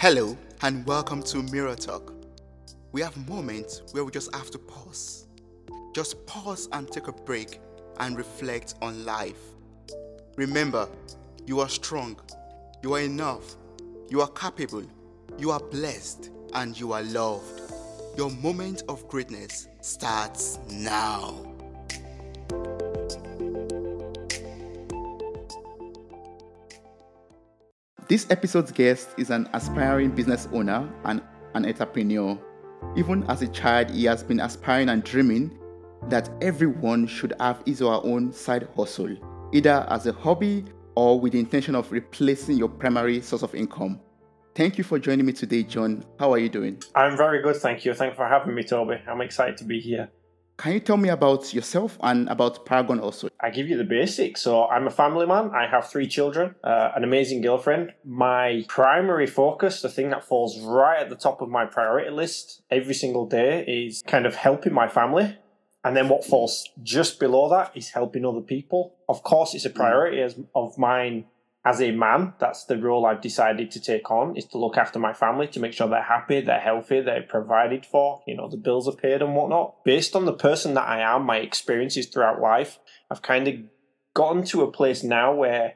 Hello, and welcome to Mirror Talk. We have moments where we just have to pause. Just pause and take a break and reflect on life. Remember, you are strong, you are enough, you are capable, you are blessed, and you are loved. Your moment of greatness starts now. This episode's guest is an aspiring business owner and an entrepreneur. Even as a child, he has been aspiring and dreaming that everyone should have his or her own side hustle, either as a hobby or with the intention of replacing your primary source of income. Thank you for joining me today, John. How are you doing? I'm very good, thank you. Thanks for having me, Toby. I'm excited to be here. Can you tell me about yourself and about Paragon Hustle? I give you the basics. So I'm a family man. I have three children, uh, an amazing girlfriend. My primary focus, the thing that falls right at the top of my priority list every single day, is kind of helping my family. And then what falls just below that is helping other people. Of course, it's a priority of mine as a man, that's the role I've decided to take on is to look after my family, to make sure they're happy, they're healthy, they're provided for, you know, the bills are paid and whatnot. Based on the person that I am, my experiences throughout life, I've kind of gotten to a place now where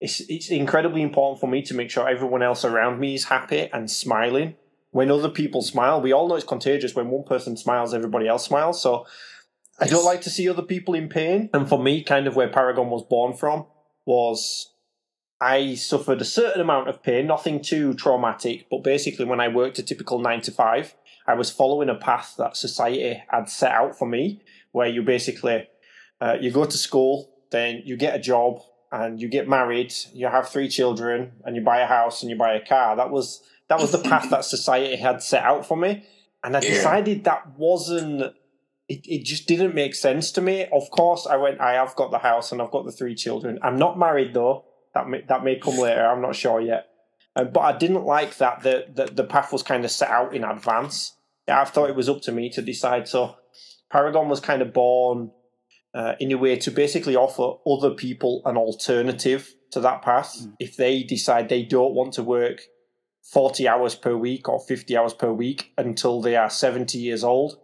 it's, it's incredibly important for me to make sure everyone else around me is happy and smiling. When other people smile, we all know it's contagious. When one person smiles, everybody else smiles. So I don't like to see other people in pain. And for me, kind of where Paragon was born from was I suffered a certain amount of pain, nothing too traumatic, but basically, when I worked a typical nine to five, I was following a path that society had set out for me, where you basically uh, you go to school, then you get a job, and you get married, you have three children, and you buy a house and you buy a car. That was that was the path that society had set out for me, and I decided that wasn't. It, it just didn't make sense to me. Of course, I went. I have got the house and I've got the three children. I'm not married though. That may, that may come later. I'm not sure yet. Um, but I didn't like that the, the the path was kind of set out in advance. I thought it was up to me to decide. So Paragon was kind of born uh, in a way to basically offer other people an alternative to that path. Mm. If they decide they don't want to work 40 hours per week or 50 hours per week until they are 70 years old,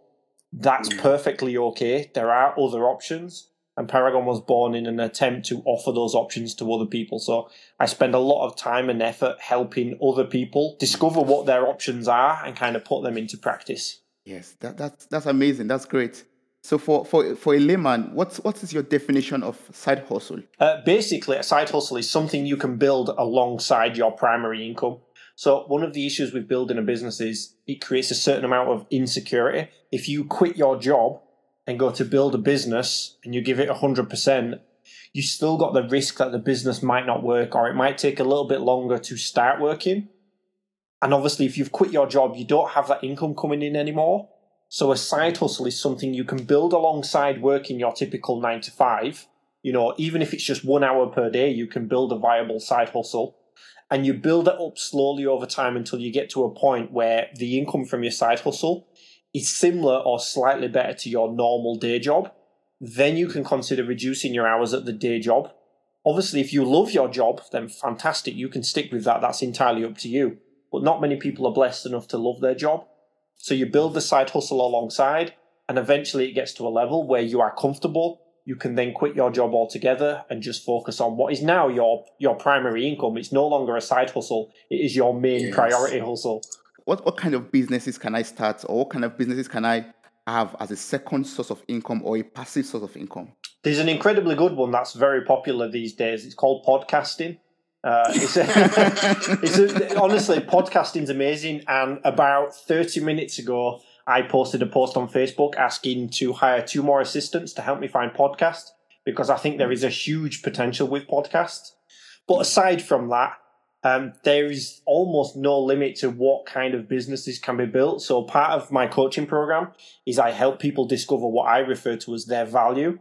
that's mm. perfectly okay. There are other options and Paragon was born in an attempt to offer those options to other people. So I spend a lot of time and effort helping other people discover what their options are and kind of put them into practice. Yes, that, that's that's amazing. That's great. So for, for, for a layman, what's what is your definition of side hustle? Uh, basically, a side hustle is something you can build alongside your primary income. So one of the issues with building a business is it creates a certain amount of insecurity. If you quit your job and go to build a business and you give it 100%, you still got the risk that the business might not work or it might take a little bit longer to start working. And obviously, if you've quit your job, you don't have that income coming in anymore. So a side hustle is something you can build alongside working your typical nine to five. You know, even if it's just one hour per day, you can build a viable side hustle. And you build it up slowly over time until you get to a point where the income from your side hustle is similar or slightly better to your normal day job, then you can consider reducing your hours at the day job. Obviously, if you love your job, then fantastic, you can stick with that. That's entirely up to you. But not many people are blessed enough to love their job. So you build the side hustle alongside, and eventually it gets to a level where you are comfortable. You can then quit your job altogether and just focus on what is now your your primary income. It's no longer a side hustle; it is your main yes. priority hustle what, what kind of businesses can I start or what kind of businesses can I have as a second source of income or a passive source of income? There's an incredibly good one that's very popular these days. It's called podcasting. Uh, it's, a, it's a, honestly, podcasting's amazing. And about 30 minutes ago, I posted a post on Facebook asking to hire two more assistants to help me find podcasts because I think there is a huge potential with podcasts. But aside from that, um, there is almost no limit to what kind of businesses can be built. So part of my coaching program is I help people discover what I refer to as their value.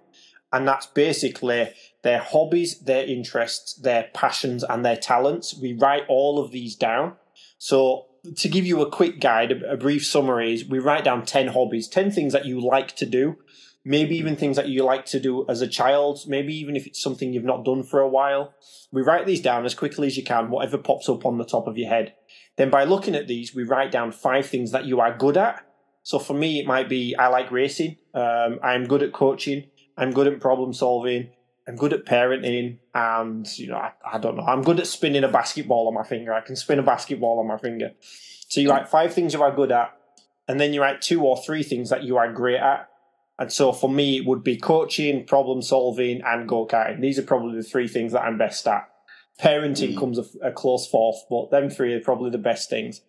And that's basically their hobbies, their interests, their passions, and their talents. We write all of these down. So to give you a quick guide, a brief summary is we write down 10 hobbies, 10 things that you like to do. Maybe even things that you like to do as a child, maybe even if it's something you've not done for a while. We write these down as quickly as you can, whatever pops up on the top of your head. Then by looking at these, we write down five things that you are good at. So for me, it might be I like racing, um, I'm good at coaching, I'm good at problem solving, I'm good at parenting, and you know, I, I, don't know, I'm good at spinning a basketball on my finger. I can spin a basketball on my finger. So you write five things you are good at, and then you write two or three things that you are great at. And so for me, it would be coaching, problem solving, and go karting. These are probably the three things that I'm best at. Parenting mm. comes a, a close fourth, but them three are probably the best things.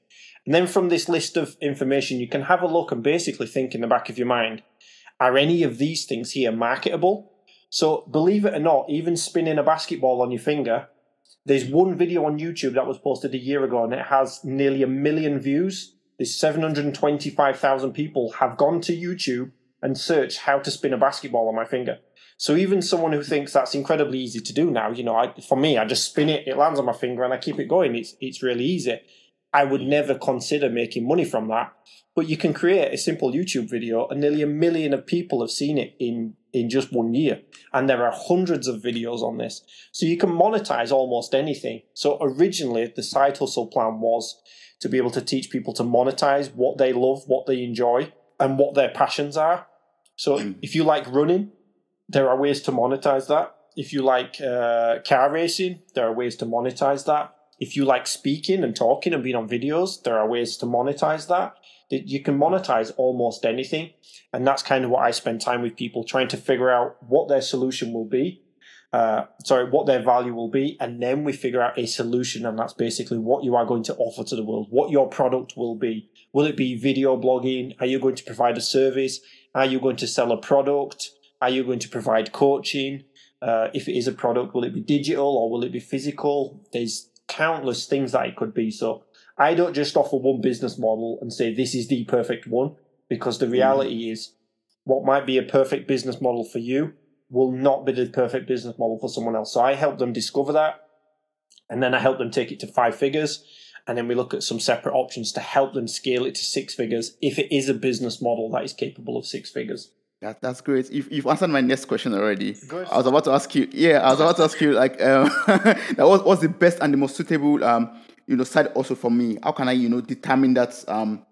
And then from this list of information, you can have a look and basically think in the back of your mind, are any of these things here marketable? So believe it or not, even spinning a basketball on your finger, there's one video on YouTube that was posted a year ago and it has nearly a million views. There's 725,000 people have gone to YouTube and search how to spin a basketball on my finger. So even someone who thinks that's incredibly easy to do now, you know, I, for me, I just spin it, it lands on my finger, and I keep it going. It's it's really easy. I would never consider making money from that. But you can create a simple YouTube video, and nearly a million of people have seen it in in just one year. And there are hundreds of videos on this. So you can monetize almost anything. So originally, the side hustle plan was to be able to teach people to monetize what they love, what they enjoy, and what their passions are. So mm. if you like running, there are ways to monetize that. If you like uh, car racing, there are ways to monetize that. If you like speaking and talking and being on videos, there are ways to monetize that. You can monetize almost anything. And that's kind of what I spend time with people trying to figure out what their solution will be. Uh, sorry, what their value will be. And then we figure out a solution. And that's basically what you are going to offer to the world, what your product will be. Will it be video blogging? Are you going to provide a service? Are you going to sell a product? Are you going to provide coaching? Uh, if it is a product, will it be digital or will it be physical? There's countless things that it could be. So I don't just offer one business model and say this is the perfect one because the reality mm. is what might be a perfect business model for you will not be the perfect business model for someone else. So I help them discover that and then I help them take it to five figures. And then we look at some separate options to help them scale it to six figures if it is a business model that is capable of six figures. That, that's great. You've, you've answered my next question already. Good. I was about to ask you. Yeah, I was about to ask you like, um, that was what's the best and the most suitable, um, you know, side hustle for me. How can I, you know, determine that um,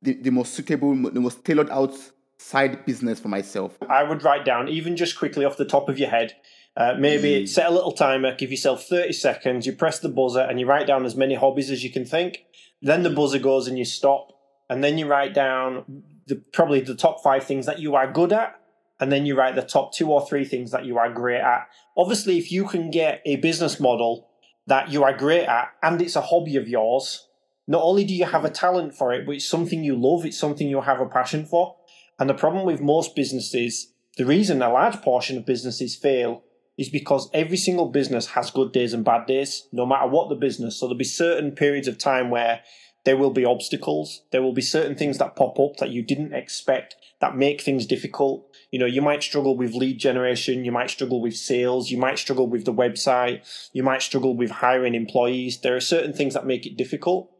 the, the most suitable, the most tailored out side business for myself? I would write down even just quickly off the top of your head. Uh, maybe mm. set a little timer, give yourself 30 seconds, you press the buzzer and you write down as many hobbies as you can think. Then the buzzer goes and you stop. And then you write down the, probably the top five things that you are good at, and then you write the top two or three things that you are great at. Obviously, if you can get a business model that you are great at and it's a hobby of yours, not only do you have a talent for it, but it's something you love, it's something you have a passion for. And the problem with most businesses, the reason a large portion of businesses fail is because every single business has good days and bad days, no matter what the business. So there'll be certain periods of time where there will be obstacles. There will be certain things that pop up that you didn't expect that make things difficult. You know, you might struggle with lead generation. You might struggle with sales. You might struggle with the website. You might struggle with hiring employees. There are certain things that make it difficult.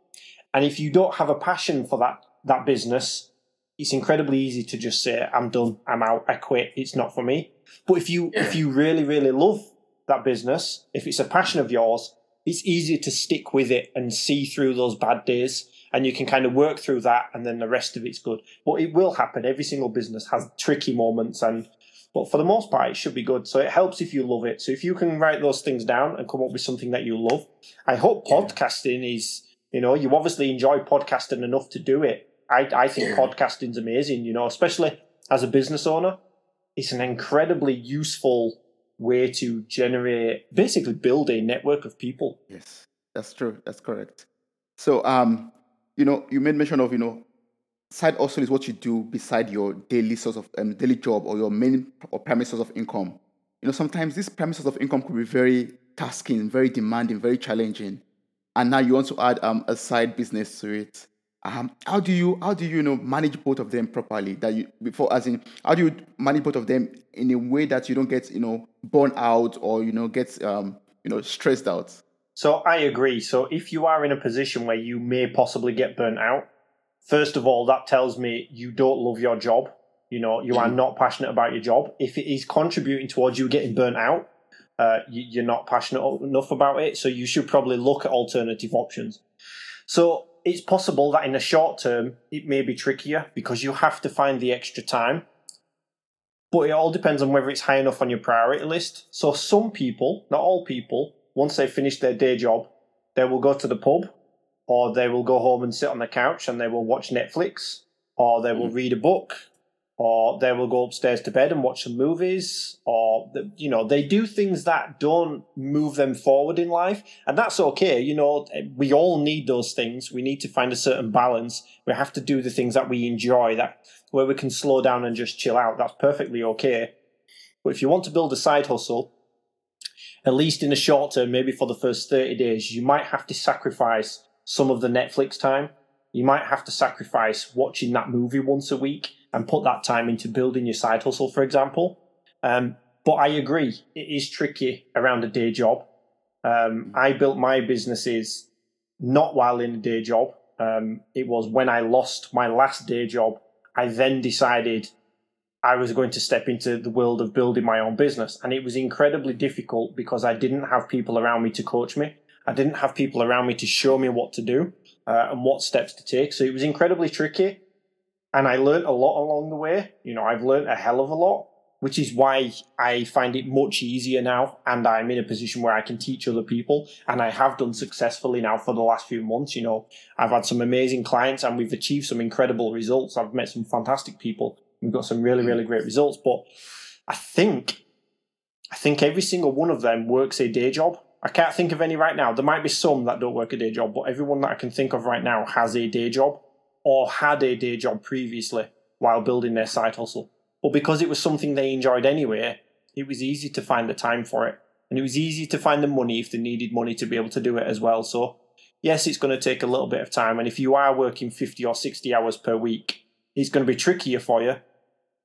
And if you don't have a passion for that, that business, it's incredibly easy to just say, I'm done. I'm out. I quit. It's not for me. But if you, if you really, really love that business, if it's a passion of yours, it's easier to stick with it and see through those bad days and you can kind of work through that and then the rest of it's good. But it will happen. Every single business has tricky moments and but for the most part it should be good. So it helps if you love it. So if you can write those things down and come up with something that you love i hope podcasting yeah. is you know you obviously enjoy podcasting enough to do it. I, I think yeah. podcasting's amazing you know especially as a business owner it's an incredibly useful way to generate, basically build a network of people. Yes, that's true. That's correct. So, um, you know, you made mention of, you know, side hustle is what you do beside your daily source of um, daily job or your main or primary source of income. You know, sometimes this primary source of income could be very tasking, very demanding, very challenging, and now you want to add um, a side business to it um, how do you how do you, you know manage both of them properly that you before as in how do you manage both of them in a way that you don't get you know burn out or you know get um, you know stressed out so i agree so if you are in a position where you may possibly get burnt out first of all that tells me you don't love your job You know, you are not passionate about your job. If it is contributing towards you getting burnt out, uh, you, are not passionate enough about it. So you should probably look at alternative options. So it's possible that in the short term, it may be trickier because you have to find the extra time. But it all depends on whether it's high enough on your priority list. So some people, not all people, once they finish their day job, they will go to the pub or they will go home and sit on the couch and they will watch Netflix or they will mm. read a book or they will go upstairs to bed and watch some movies or you know they do things that don't move them forward in life and that's okay you know we all need those things. We need to find a certain balance. We have to do the things that we enjoy that where we can slow down and just chill out. That's perfectly okay. But if you want to build a side hustle at least in the short term maybe for the first 30 days you might have to sacrifice some of the netflix time. You might have to sacrifice watching that movie once a week and put that time into building your side hustle, for example. Um, but I agree, it is tricky around a day job. Um, I built my businesses not while in a day job. Um, it was when I lost my last day job, I then decided I was going to step into the world of building my own business. And it was incredibly difficult because I didn't have people around me to coach me. I didn't have people around me to show me what to do uh, and what steps to take. So it was incredibly tricky and I learned a lot along the way. You know, I've learned a hell of a lot, which is why I find it much easier now. And I'm in a position where I can teach other people. And I have done successfully now for the last few months. You know, I've had some amazing clients and we've achieved some incredible results. I've met some fantastic people. We've got some really, really great results. But I think, I think every single one of them works a day job. I can't think of any right now. There might be some that don't work a day job, but everyone that I can think of right now has a day job or had a day job previously while building their side hustle. But because it was something they enjoyed anyway, it was easy to find the time for it. And it was easy to find the money if they needed money to be able to do it as well. So, yes, it's going to take a little bit of time. And if you are working 50 or 60 hours per week, it's going to be trickier for you.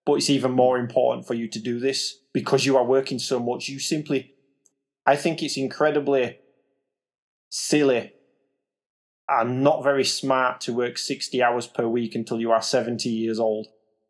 But it's even more important for you to do this because you are working so much. You simply, I think it's incredibly silly are not very smart to work 60 hours per week until you are 70 years old.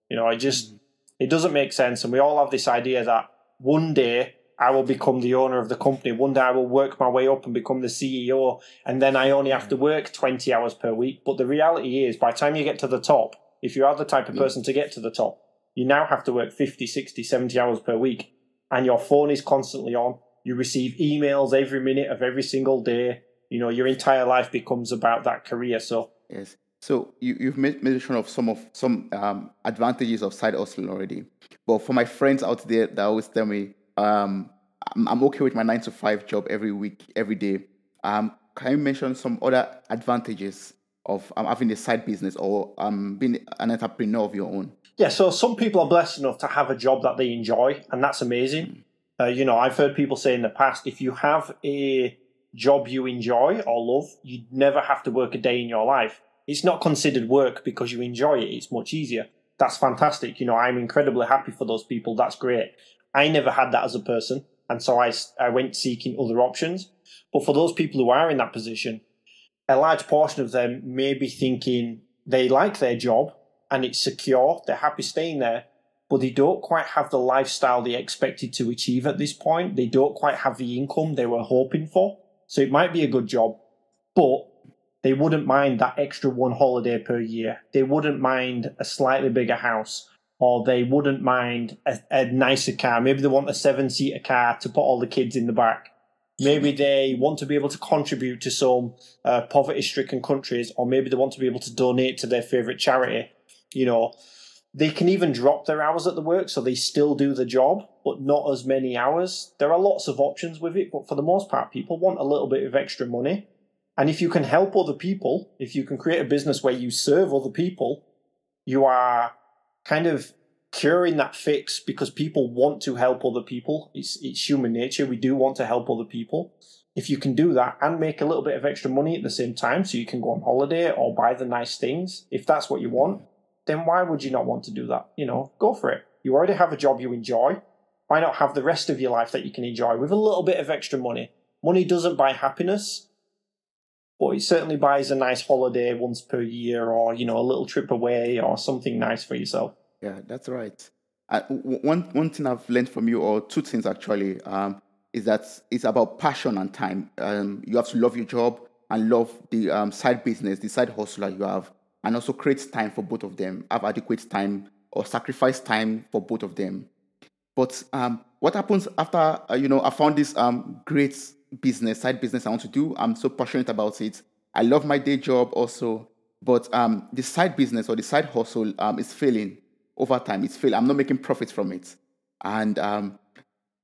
You know, I just, mm. it doesn't make sense. And we all have this idea that one day I will become the owner of the company. One day I will work my way up and become the CEO. And then I only have to work 20 hours per week. But the reality is, by the time you get to the top, if you are the type of person to get to the top, you now have to work 50, 60, 70 hours per week. And your phone is constantly on. You receive emails every minute of every single day you know your entire life becomes about that career. So yes. So you, you've made mention of some of some um, advantages of side hustling already. But for my friends out there that always tell me um, I'm, I'm okay with my nine to five job every week every day um, can you mention some other advantages of um, having a side business or um, being an entrepreneur of your own? Yeah so some people are blessed enough to have a job that they enjoy and that's amazing. Mm. uh, you know i've heard people say in the past if you have a job you enjoy or love, you'd never have to work a day in your life. It's not considered work because you enjoy it. It's much easier. That's fantastic. You know, I'm incredibly happy for those people. That's great. I never had that as a person. And so I, I went seeking other options. But for those people who are in that position, a large portion of them may be thinking they like their job and it's secure, they're happy staying there, but they don't quite have the lifestyle they expected to achieve at this point. They don't quite have the income they were hoping for. So it might be a good job, but they wouldn't mind that extra one holiday per year. They wouldn't mind a slightly bigger house, or they wouldn't mind a, a nicer car. Maybe they want a seven seater car to put all the kids in the back. Maybe they want to be able to contribute to some uh, poverty stricken countries, or maybe they want to be able to donate to their favourite charity. You know, they can even drop their hours at the work so they still do the job, but not as many hours. There are lots of options with it, but for the most part, people want a little bit of extra money. And if you can help other people, if you can create a business where you serve other people, you are kind of curing that fix because people want to help other people. It's, it's human nature. We do want to help other people. If you can do that and make a little bit of extra money at the same time so you can go on holiday or buy the nice things, if that's what you want, then why would you not want to do that? You know, go for it. You already have a job you enjoy. Why not have the rest of your life that you can enjoy with a little bit of extra money? Money doesn't buy happiness, but it certainly buys a nice holiday once per year or, you know, a little trip away or something nice for yourself. Yeah, that's right. Uh, one one thing I've learned from you, or two things actually, um, is that it's about passion and time. Um, you have to love your job and love the um, side business, the side hustle that you have, and also create time for both of them. Have adequate time or sacrifice time for both of them. But um, what happens after uh, you know I found this um, great business, side business I want to do? I'm so passionate about it. I love my day job also, but um, the side business or the side hustle um, is failing over time. It's failing. I'm not making profits from it, and um,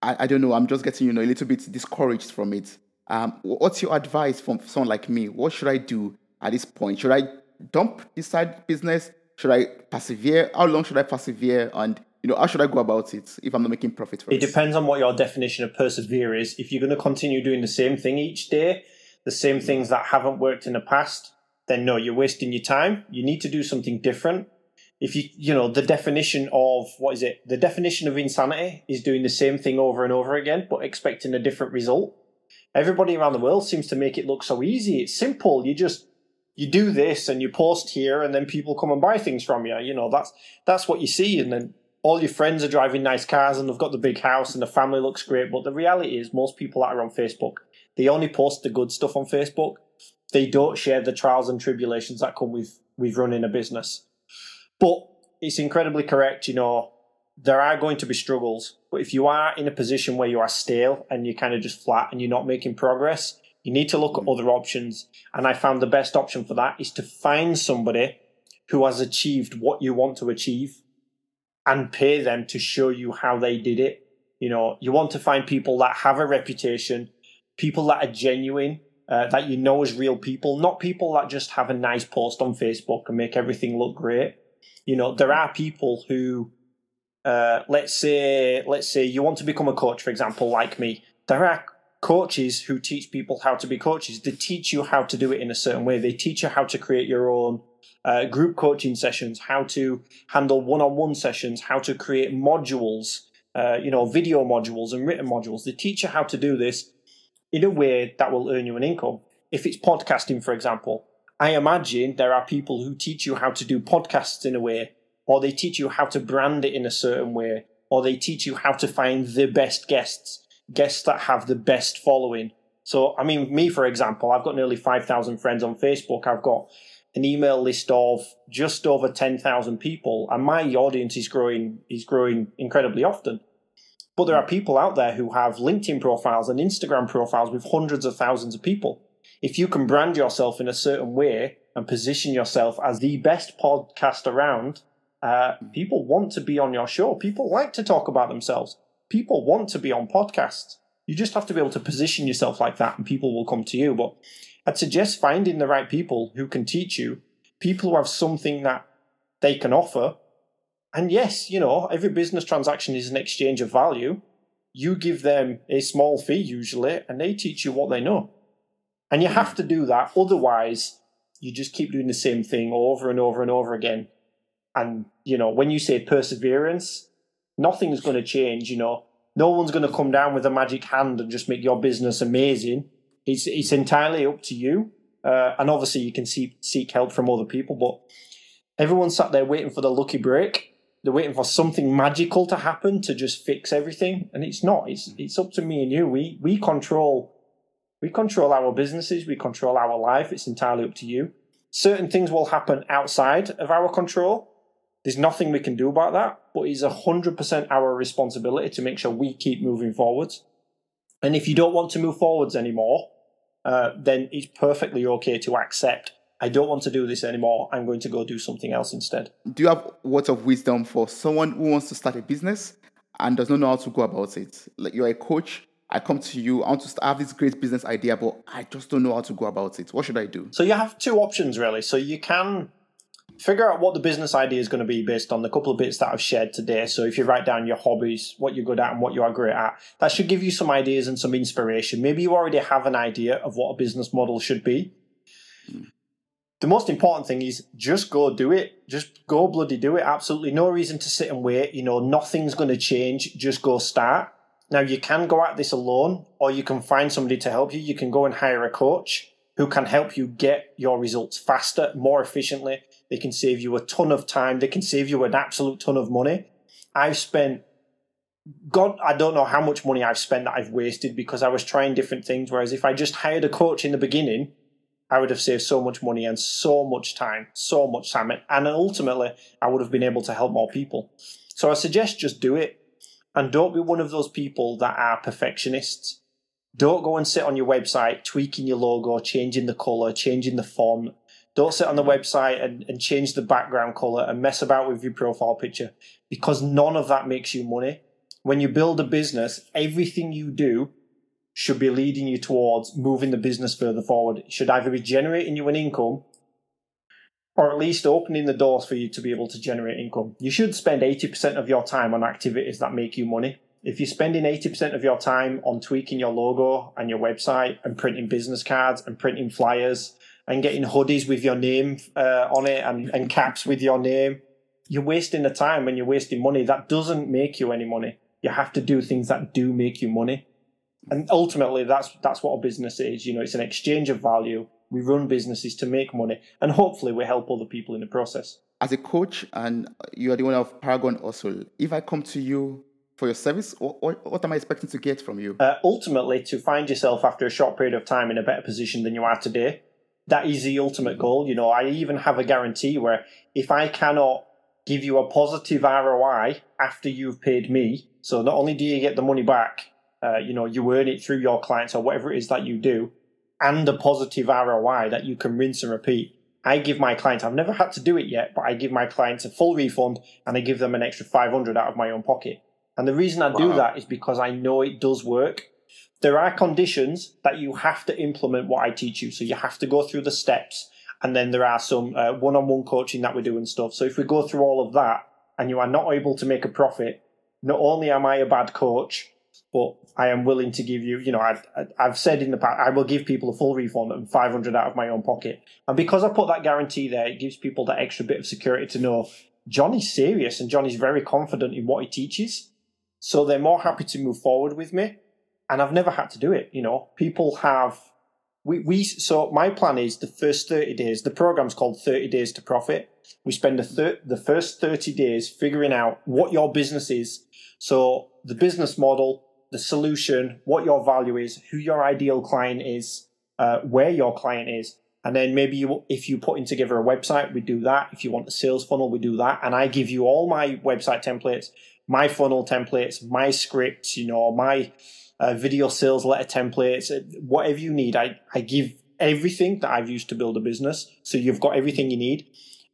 I, I don't know. I'm just getting you know a little bit discouraged from it. Um, what's your advice from someone like me? What should I do at this point? Should I dump this side business? Should I persevere? How long should I persevere? And you know, how should I go about it if I'm not making profit from it? It depends on what your definition of persevere is. If you're going to continue doing the same thing each day, the same mm. things that haven't worked in the past, then no, you're wasting your time. You need to do something different. If you, you know, the definition of what is it? The definition of insanity is doing the same thing over and over again, but expecting a different result. Everybody around the world seems to make it look so easy. It's simple. You just you do this and you post here, and then people come and buy things from you. You know that's that's what you see, and then all your friends are driving nice cars and they've got the big house and the family looks great. But the reality is, most people that are on Facebook, they only post the good stuff on Facebook. They don't share the trials and tribulations that come with with running a business. But it's incredibly correct. You know, there are going to be struggles. But if you are in a position where you are stale and you're kind of just flat and you're not making progress, you need to look at mm. other options. And I found the best option for that is to find somebody who has achieved what you want to achieve and pay them to show you how they did it. You know, you want to find people that have a reputation, people that are genuine, uh, that you know as real people, not people that just have a nice post on Facebook and make everything look great. You know, there are people who, uh, let's say, let's say you want to become a coach, for example, like me. There are coaches who teach people how to be coaches. They teach you how to do it in a certain way. They teach you how to create your own uh, group coaching sessions, how to handle one-on-one sessions, how to create modules, uh, you know, video modules and written modules. They teach you how to do this in a way that will earn you an income. If it's podcasting, for example, I imagine there are people who teach you how to do podcasts in a way, or they teach you how to brand it in a certain way, or they teach you how to find the best guests, guests that have the best following. So, I mean, me, for example, I've got nearly 5,000 friends on Facebook. I've got an email list of just over 10,000 people and my audience is growing is growing incredibly often. But there are people out there who have LinkedIn profiles and Instagram profiles with hundreds of thousands of people. If you can brand yourself in a certain way and position yourself as the best podcast around uh, people want to be on your show. People like to talk about themselves. People want to be on podcasts. You just have to be able to position yourself like that and people will come to you. But I'd suggest finding the right people who can teach you, people who have something that they can offer. And yes, you know, every business transaction is an exchange of value. You give them a small fee usually, and they teach you what they know. And you have to do that. Otherwise, you just keep doing the same thing over and over and over again. And, you know, when you say perseverance, nothing's going to change, you know. No one's going to come down with a magic hand and just make your business amazing it's it's entirely up to you. Uh, and obviously, you can see, seek help from other people. But everyone's sat there waiting for the lucky break. They're waiting for something magical to happen to just fix everything, and it's not. It's it's up to me and you. We we control we control our businesses. We control our life. It's entirely up to you. Certain things will happen outside of our control. There's nothing we can do about that, but it's hundred percent our responsibility to make sure we keep moving forwards. And if you don't want to move forwards anymore, uh, then it's perfectly okay to accept. I don't want to do this anymore. I'm going to go do something else instead. Do you have words of wisdom for someone who wants to start a business and does not know how to go about it? Like you're a coach, I come to you, I want to have this great business idea, but I just don't know how to go about it. What should I do? So you have two options really. So you can figure out what the business idea is going to be based on the couple of bits that I've shared today. So if you write down your hobbies, what you're good at, and what you are great at, that should give you some ideas and some inspiration. Maybe you already have an idea of what a business model should be. Hmm. The most important thing is just go do it. Just go bloody do it. Absolutely no reason to sit and wait. You know, nothing's going to change. Just go start. Now, you can go at this alone, or you can find somebody to help you. You can go and hire a coach who can help you get your results faster, more efficiently, They can save you a ton of time. They can save you an absolute ton of money. I've spent God, I don't know how much money I've spent that I've wasted because I was trying different things. Whereas if I just hired a coach in the beginning, I would have saved so much money and so much time, so much time. And ultimately, I would have been able to help more people. So I suggest just do it. And don't be one of those people that are perfectionists. Don't go and sit on your website tweaking your logo, changing the color, changing the font. Don't sit on the website and, and change the background color and mess about with your profile picture because none of that makes you money when you build a business, everything you do should be leading you towards moving the business further forward. It should either be generating you an income or at least opening the doors for you to be able to generate income. You should spend 80% of your time on activities that make you money. If you're spending 80% of your time on tweaking your logo and your website and printing business cards and printing flyers and getting hoodies with your name uh, on it and, and caps with your name, you're wasting the time and you're wasting money. That doesn't make you any money you have to do things that do make you money. And ultimately, that's that's what a business is. You know, it's an exchange of value. We run businesses to make money, and hopefully, we help other people in the process. As a coach, and you are the owner of Paragon Hustle, if I come to you for your service, what, what am I expecting to get from you? Uh, ultimately, to find yourself after a short period of time in a better position than you are today. That is the ultimate goal. You know, I even have a guarantee where if I cannot give you a positive ROI after you've paid me, so not only do you get the money back, uh, you know, you earn it through your clients or whatever it is that you do, and a positive ROI that you can rinse and repeat. I give my clients, I've never had to do it yet, but I give my clients a full refund and I give them an extra 500 out of my own pocket. And the reason I wow. do that is because I know it does work. There are conditions that you have to implement what I teach you. So you have to go through the steps. And then there are some one on one coaching that we do and stuff. So if we go through all of that and you are not able to make a profit, not only am I a bad coach, but I am willing to give you, you know, I've, I've said in the past, I will give people a full refund and 500 out of my own pocket. And because I put that guarantee there, it gives people that extra bit of security to know Johnny's serious and Johnny's very confident in what he teaches. So they're more happy to move forward with me. And I've never had to do it. You know, people have, we, we, so my plan is the first 30 days, the program's called 30 Days to Profit. We spend the, thir- the first 30 days figuring out what your business is so the business model, the solution, what your value is, who your ideal client is, uh, where your client is, and then maybe you, if you putting together a website, we do that. If you want a sales funnel, we do that. And I give you all my website templates, my funnel templates, my scripts, you know, my uh, video sales letter templates, uh, whatever you need. I, I give everything that I've used to build a business. So you've got everything you need.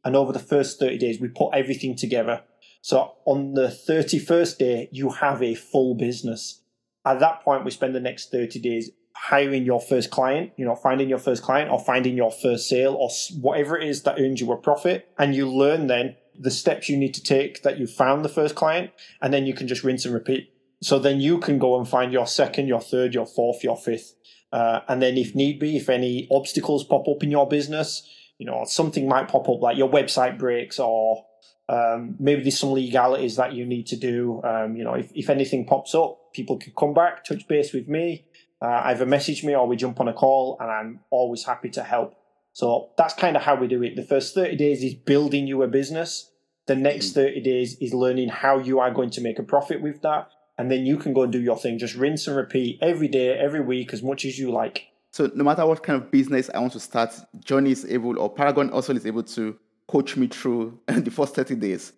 And over the first 30 days, we put everything together so on the 31st day, you have a full business. At that point, we spend the next 30 days hiring your first client, you know, finding your first client or finding your first sale or whatever it is that earns you a profit. And you learn then the steps you need to take that you found the first client. And then you can just rinse and repeat. So then you can go and find your second, your third, your fourth, your fifth. Uh, and then if need be, if any obstacles pop up in your business, you know, something might pop up like your website breaks or um, maybe there's some legalities that you need to do. Um, you know, if, if anything pops up, people can come back, touch base with me, uh, either message me or we jump on a call, and I'm always happy to help. So that's kind of how we do it. The first 30 days is building you a business. The next mm. 30 days is learning how you are going to make a profit with that. And then you can go and do your thing. Just rinse and repeat every day, every week, as much as you like. So no matter what kind of business I want to start, Johnny is able, or Paragon Hustle is able to coach me through the first 30 days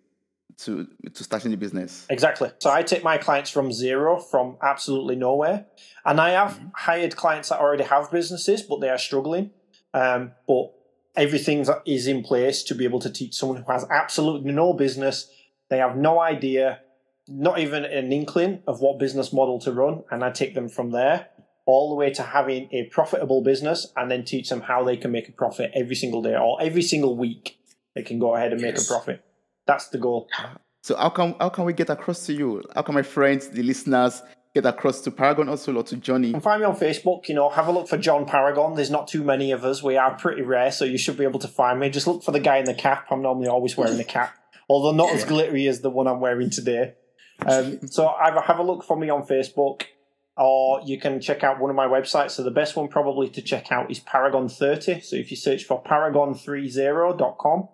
to to starting the business. Exactly. So I take my clients from zero, from absolutely nowhere, and I have mm-hmm. hired clients that already have businesses, but they are struggling. Um, but everything is in place to be able to teach someone who has absolutely no business. They have no idea, not even an inkling of what business model to run, and I take them from there all the way to having a profitable business, and then teach them how they can make a profit every single day or every single week they can go ahead and yes. make a profit. That's the goal. So how can how can we get across to you? How can my friends, the listeners, get across to Paragon Hustle or to Johnny? And find me on Facebook, you know, have a look for John Paragon. There's not too many of us. We are pretty rare, so you should be able to find me. Just look for the guy in the cap. I'm normally always wearing the cap, although not as glittery as the one I'm wearing today. Um, so either have a look for me on Facebook or you can check out one of my websites. So the best one probably to check out is Paragon30. So if you search for paragon30.com,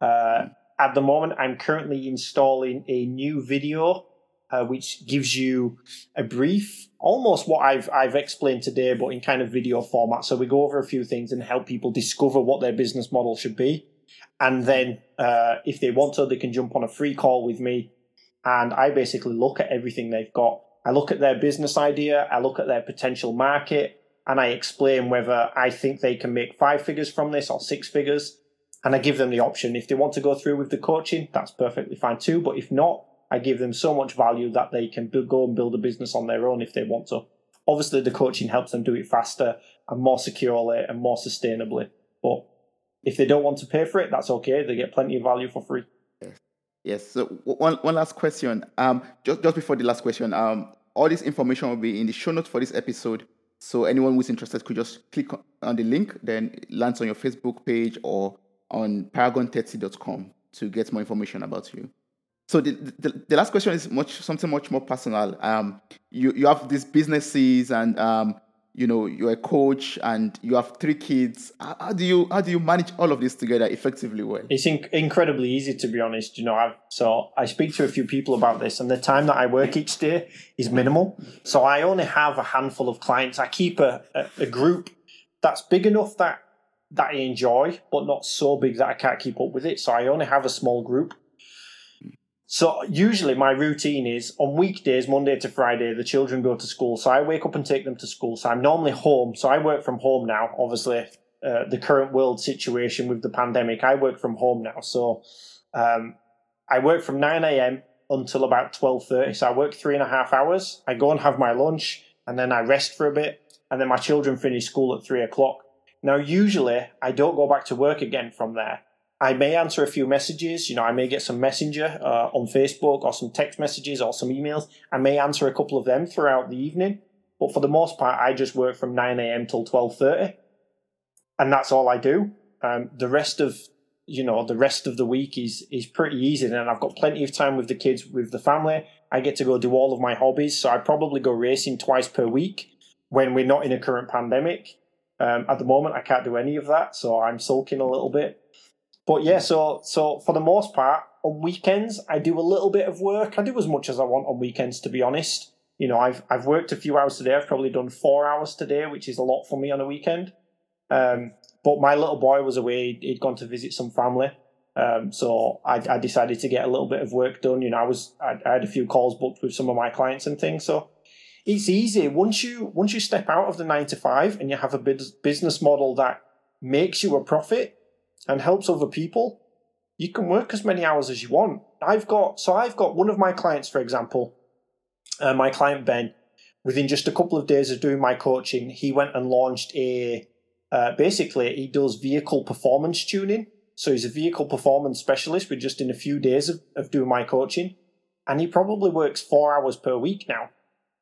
Uh, at the moment, I'm currently installing a new video uh, which gives you a brief, almost what I've I've explained today, but in kind of video format. So we go over a few things and help people discover what their business model should be, and then uh, if they want to, they can jump on a free call with me, and I basically look at everything they've got. I look at their business idea, I look at their potential market, and I explain whether I think they can make five figures from this or six figures. And I give them the option. If they want to go through with the coaching, that's perfectly fine too. But if not, I give them so much value that they can go and build a business on their own if they want to. Obviously, the coaching helps them do it faster and more securely and more sustainably. But if they don't want to pay for it, that's okay. They get plenty of value for free. Yes. So one one last question. Um, just just before the last question, um, all this information will be in the show notes for this episode. So anyone who's interested could just click on the link, then lands on your Facebook page or on paragon30.com to get more information about you. So the, the, the, last question is much something much more personal. Um, you you have these businesses and um, you know you're a coach and you have three kids. How, how do you how do you manage all of this together effectively? Well, it's incredibly easy to be honest. You know, I've, so I speak to a few people about this, and the time that I work each day is minimal. So I only have a handful of clients. I keep a, a, a group that's big enough that that I enjoy, but not so big that I can't keep up with it. So I only have a small group. So usually my routine is on weekdays, Monday to Friday, the children go to school. So I wake up and take them to school. So I'm normally home. So I work from home now. Obviously, uh, the current world situation with the pandemic, I work from home now. So um, I work from 9 a.m. until about 12.30. So I work three and a half hours. I go and have my lunch and then I rest for a bit. And then my children finish school at three o'clock. Now, usually I don't go back to work again from there. I may answer a few messages. You know, I may get some messenger uh, on Facebook or some text messages or some emails. I may answer a couple of them throughout the evening. But for the most part, I just work from 9 a.m. till 12.30. And that's all I do. Um, the rest of, you know, the rest of the week is, is pretty easy. And I've got plenty of time with the kids, with the family. I get to go do all of my hobbies. So I probably go racing twice per week when we're not in a current pandemic. Um, at the moment, I can't do any of that. So I'm sulking a little bit. But yeah, so so for the most part, on weekends I do a little bit of work. I do as much as I want on weekends, to be honest. You know, I've I've worked a few hours today. I've probably done four hours today, which is a lot for me on a weekend. Um, but my little boy was away; he'd gone to visit some family. Um, so I, I, decided to get a little bit of work done. You know, I was I, I had a few calls booked with some of my clients and things. So it's easy once you once you step out of the nine to five and you have a business model that makes you a profit and helps other people, you can work as many hours as you want. I've got so I've got one of my clients, for example, uh, my client Ben. Within just a couple of days of doing my coaching, he went and launched a. Uh, basically, he does vehicle performance tuning. So he's a vehicle performance specialist with just in a few days of, of doing my coaching, and he probably works four hours per week now.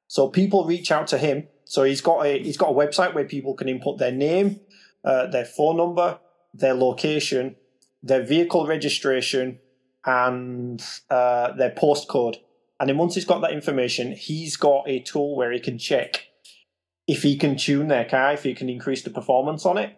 So people reach out to him. So he's got a he's got a website where people can input their name, uh, their phone number, their location, their vehicle registration, and uh, their postcode. And then once he's got that information, he's got a tool where he can check if he can tune their car, if he can increase the performance on it.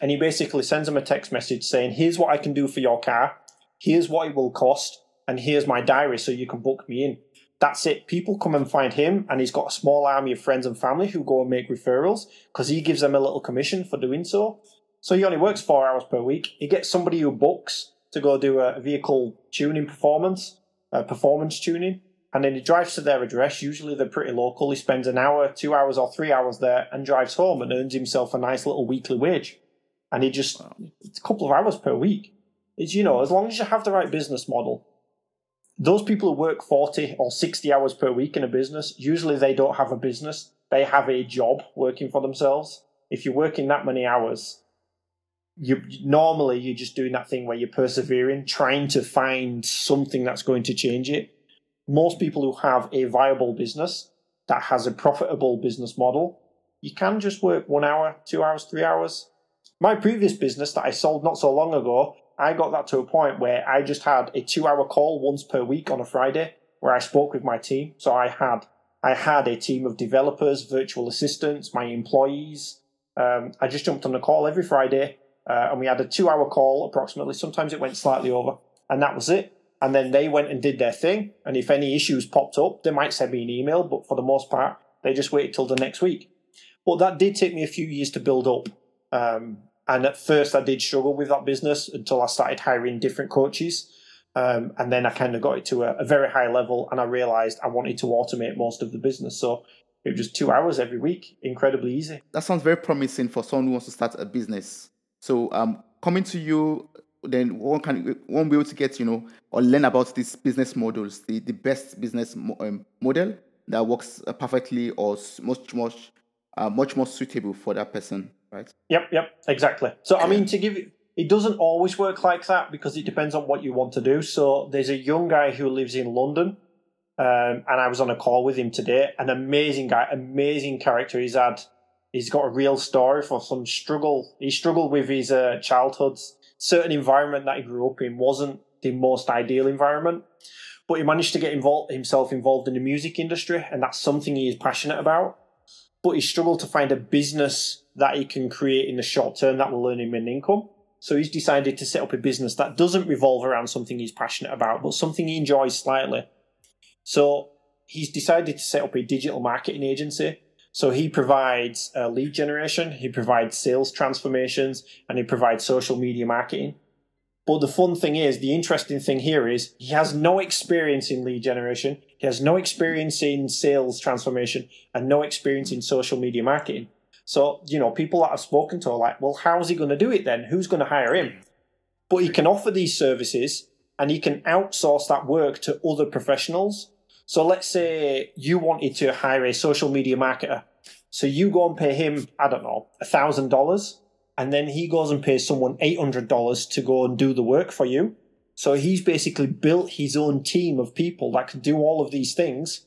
And he basically sends them a text message saying, Here's what I can do for your car, here's what it will cost, and here's my diary so you can book me in. That's it. People come and find him, and he's got a small army of friends and family who go and make referrals because he gives them a little commission for doing so. So he only works four hours per week. He gets somebody who books to go do a vehicle tuning performance, uh, performance tuning, and then he drives to their address. Usually they're pretty local. He spends an hour, two hours, or three hours there and drives home and earns himself a nice little weekly wage. And he just, it's a couple of hours per week. It's, you know, as long as you have the right business model, those people who work 40 or 60 hours per week in a business, usually they don't have a business. They have a job working for themselves. If you're working that many hours, you normally you're just doing that thing where you're persevering, trying to find something that's going to change it. Most people who have a viable business that has a profitable business model, you can just work one hour, two hours, three hours. My previous business that I sold not so long ago, I got that to a point where I just had a two hour call once per week on a Friday where I spoke with my team. So I had I had a team of developers, virtual assistants, my employees. Um, I just jumped on a call every Friday uh, and we had a two-hour call approximately. Sometimes it went slightly over, and that was it. And then they went and did their thing. And if any issues popped up, they might send me an email, but for the most part, they just waited till the next week. But that did take me a few years to build up. Um, and at first, I did struggle with that business until I started hiring different coaches. Um, and then I kind of got it to a, a, very high level, and I realized I wanted to automate most of the business. So it was just two hours every week, incredibly easy. That sounds very promising for someone who wants to start a business. So, um, coming to you, then one can one be able to get you know or learn about these business models, the the best business mo- um, model that works uh, perfectly or much much uh, much more suitable for that person, right? Yep, yep, exactly. So, I mean, to give you it doesn't always work like that because it depends on what you want to do. So there's a young guy who lives in London, um, and I was on a call with him today. An amazing guy, amazing character. He's had, he's got a real story for some struggle. He struggled with his uh, childhood. Certain environment that he grew up in wasn't the most ideal environment, but he managed to get involved himself involved in the music industry, and that's something he is passionate about. But he struggled to find a business that he can create in the short term that will earn him an income. So he's decided to set up a business that doesn't revolve around something he's passionate about, but something he enjoys slightly. So he's decided to set up a digital marketing agency. So he provides uh, lead generation, he provides sales transformations, and he provides social media marketing. But the fun thing is, the interesting thing here is he has no experience in lead generation, he has no experience in sales transformation, and no experience in social media marketing. So, you know, people that I've spoken to are like, well, how's he going to do it then? Who's going to hire him? But he can offer these services and he can outsource that work to other professionals. So let's say you wanted to hire a social media marketer. So you go and pay him, I don't know, a thousand dollars, and then he goes and pays someone eight hundred dollars to go and do the work for you. So he's basically built his own team of people that can do all of these things,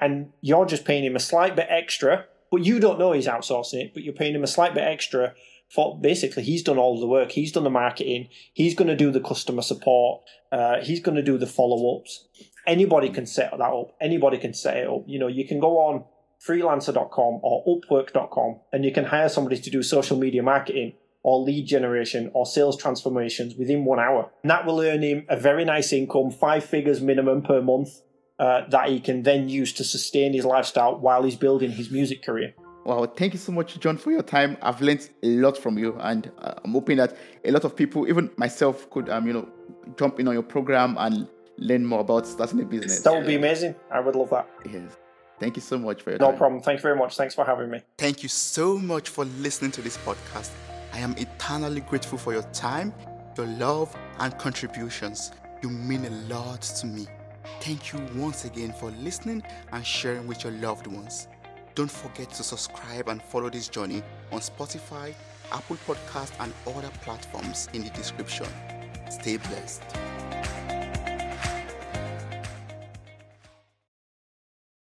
and you're just paying him a slight bit extra but you don't know he's outsourcing it, but you're paying him a slight bit extra for basically he's done all the work. He's done the marketing. He's going to do the customer support. Uh, he's going to do the follow ups. Anybody can set that up. Anybody can set it up. You know, you can go on freelancer.com or upwork.com and you can hire somebody to do social media marketing or lead generation or sales transformations within one hour. And that will earn him a very nice income, five figures minimum per month uh, that he can then use to sustain his lifestyle while he's building his music career. Wow, thank you so much, John, for your time. I've learned a lot from you, and uh, I'm hoping that a lot of people, even myself, could, um, you know, jump in on your program and learn more about starting a business. That would be amazing. I would love that. Yes. Thank you so much for your no time. problem. Thank you very much. Thanks for having me. Thank you so much for listening to this podcast. I am eternally grateful for your time, your love, and contributions. You mean a lot to me. Thank you once again for listening and sharing with your loved ones. Don't forget to subscribe and follow this journey on Spotify, Apple Podcast, and other platforms in the description. Stay blessed.